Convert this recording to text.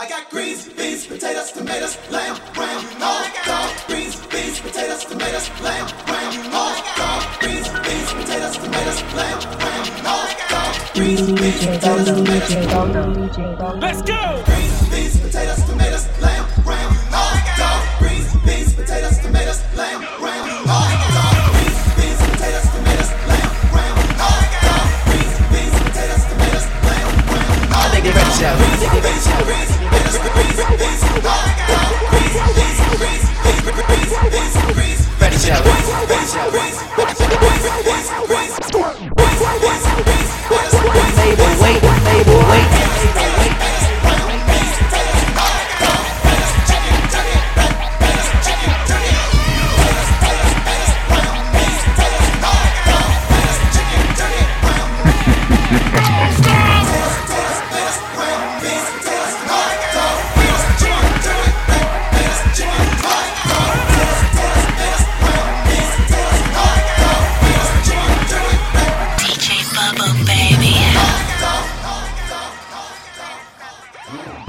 I got greens, beans, potatoes, tomatoes, lamb, ram, all dog. Greens, beans, potatoes, tomatoes, lamb, ram, all dog. Greens, beans, potatoes, tomatoes, lamb, ram, all dog. Greens, beans, potatoes, tomatoes, Let's go! greens, beans, potatoes, tomatoes, lamb, ready to Yeah.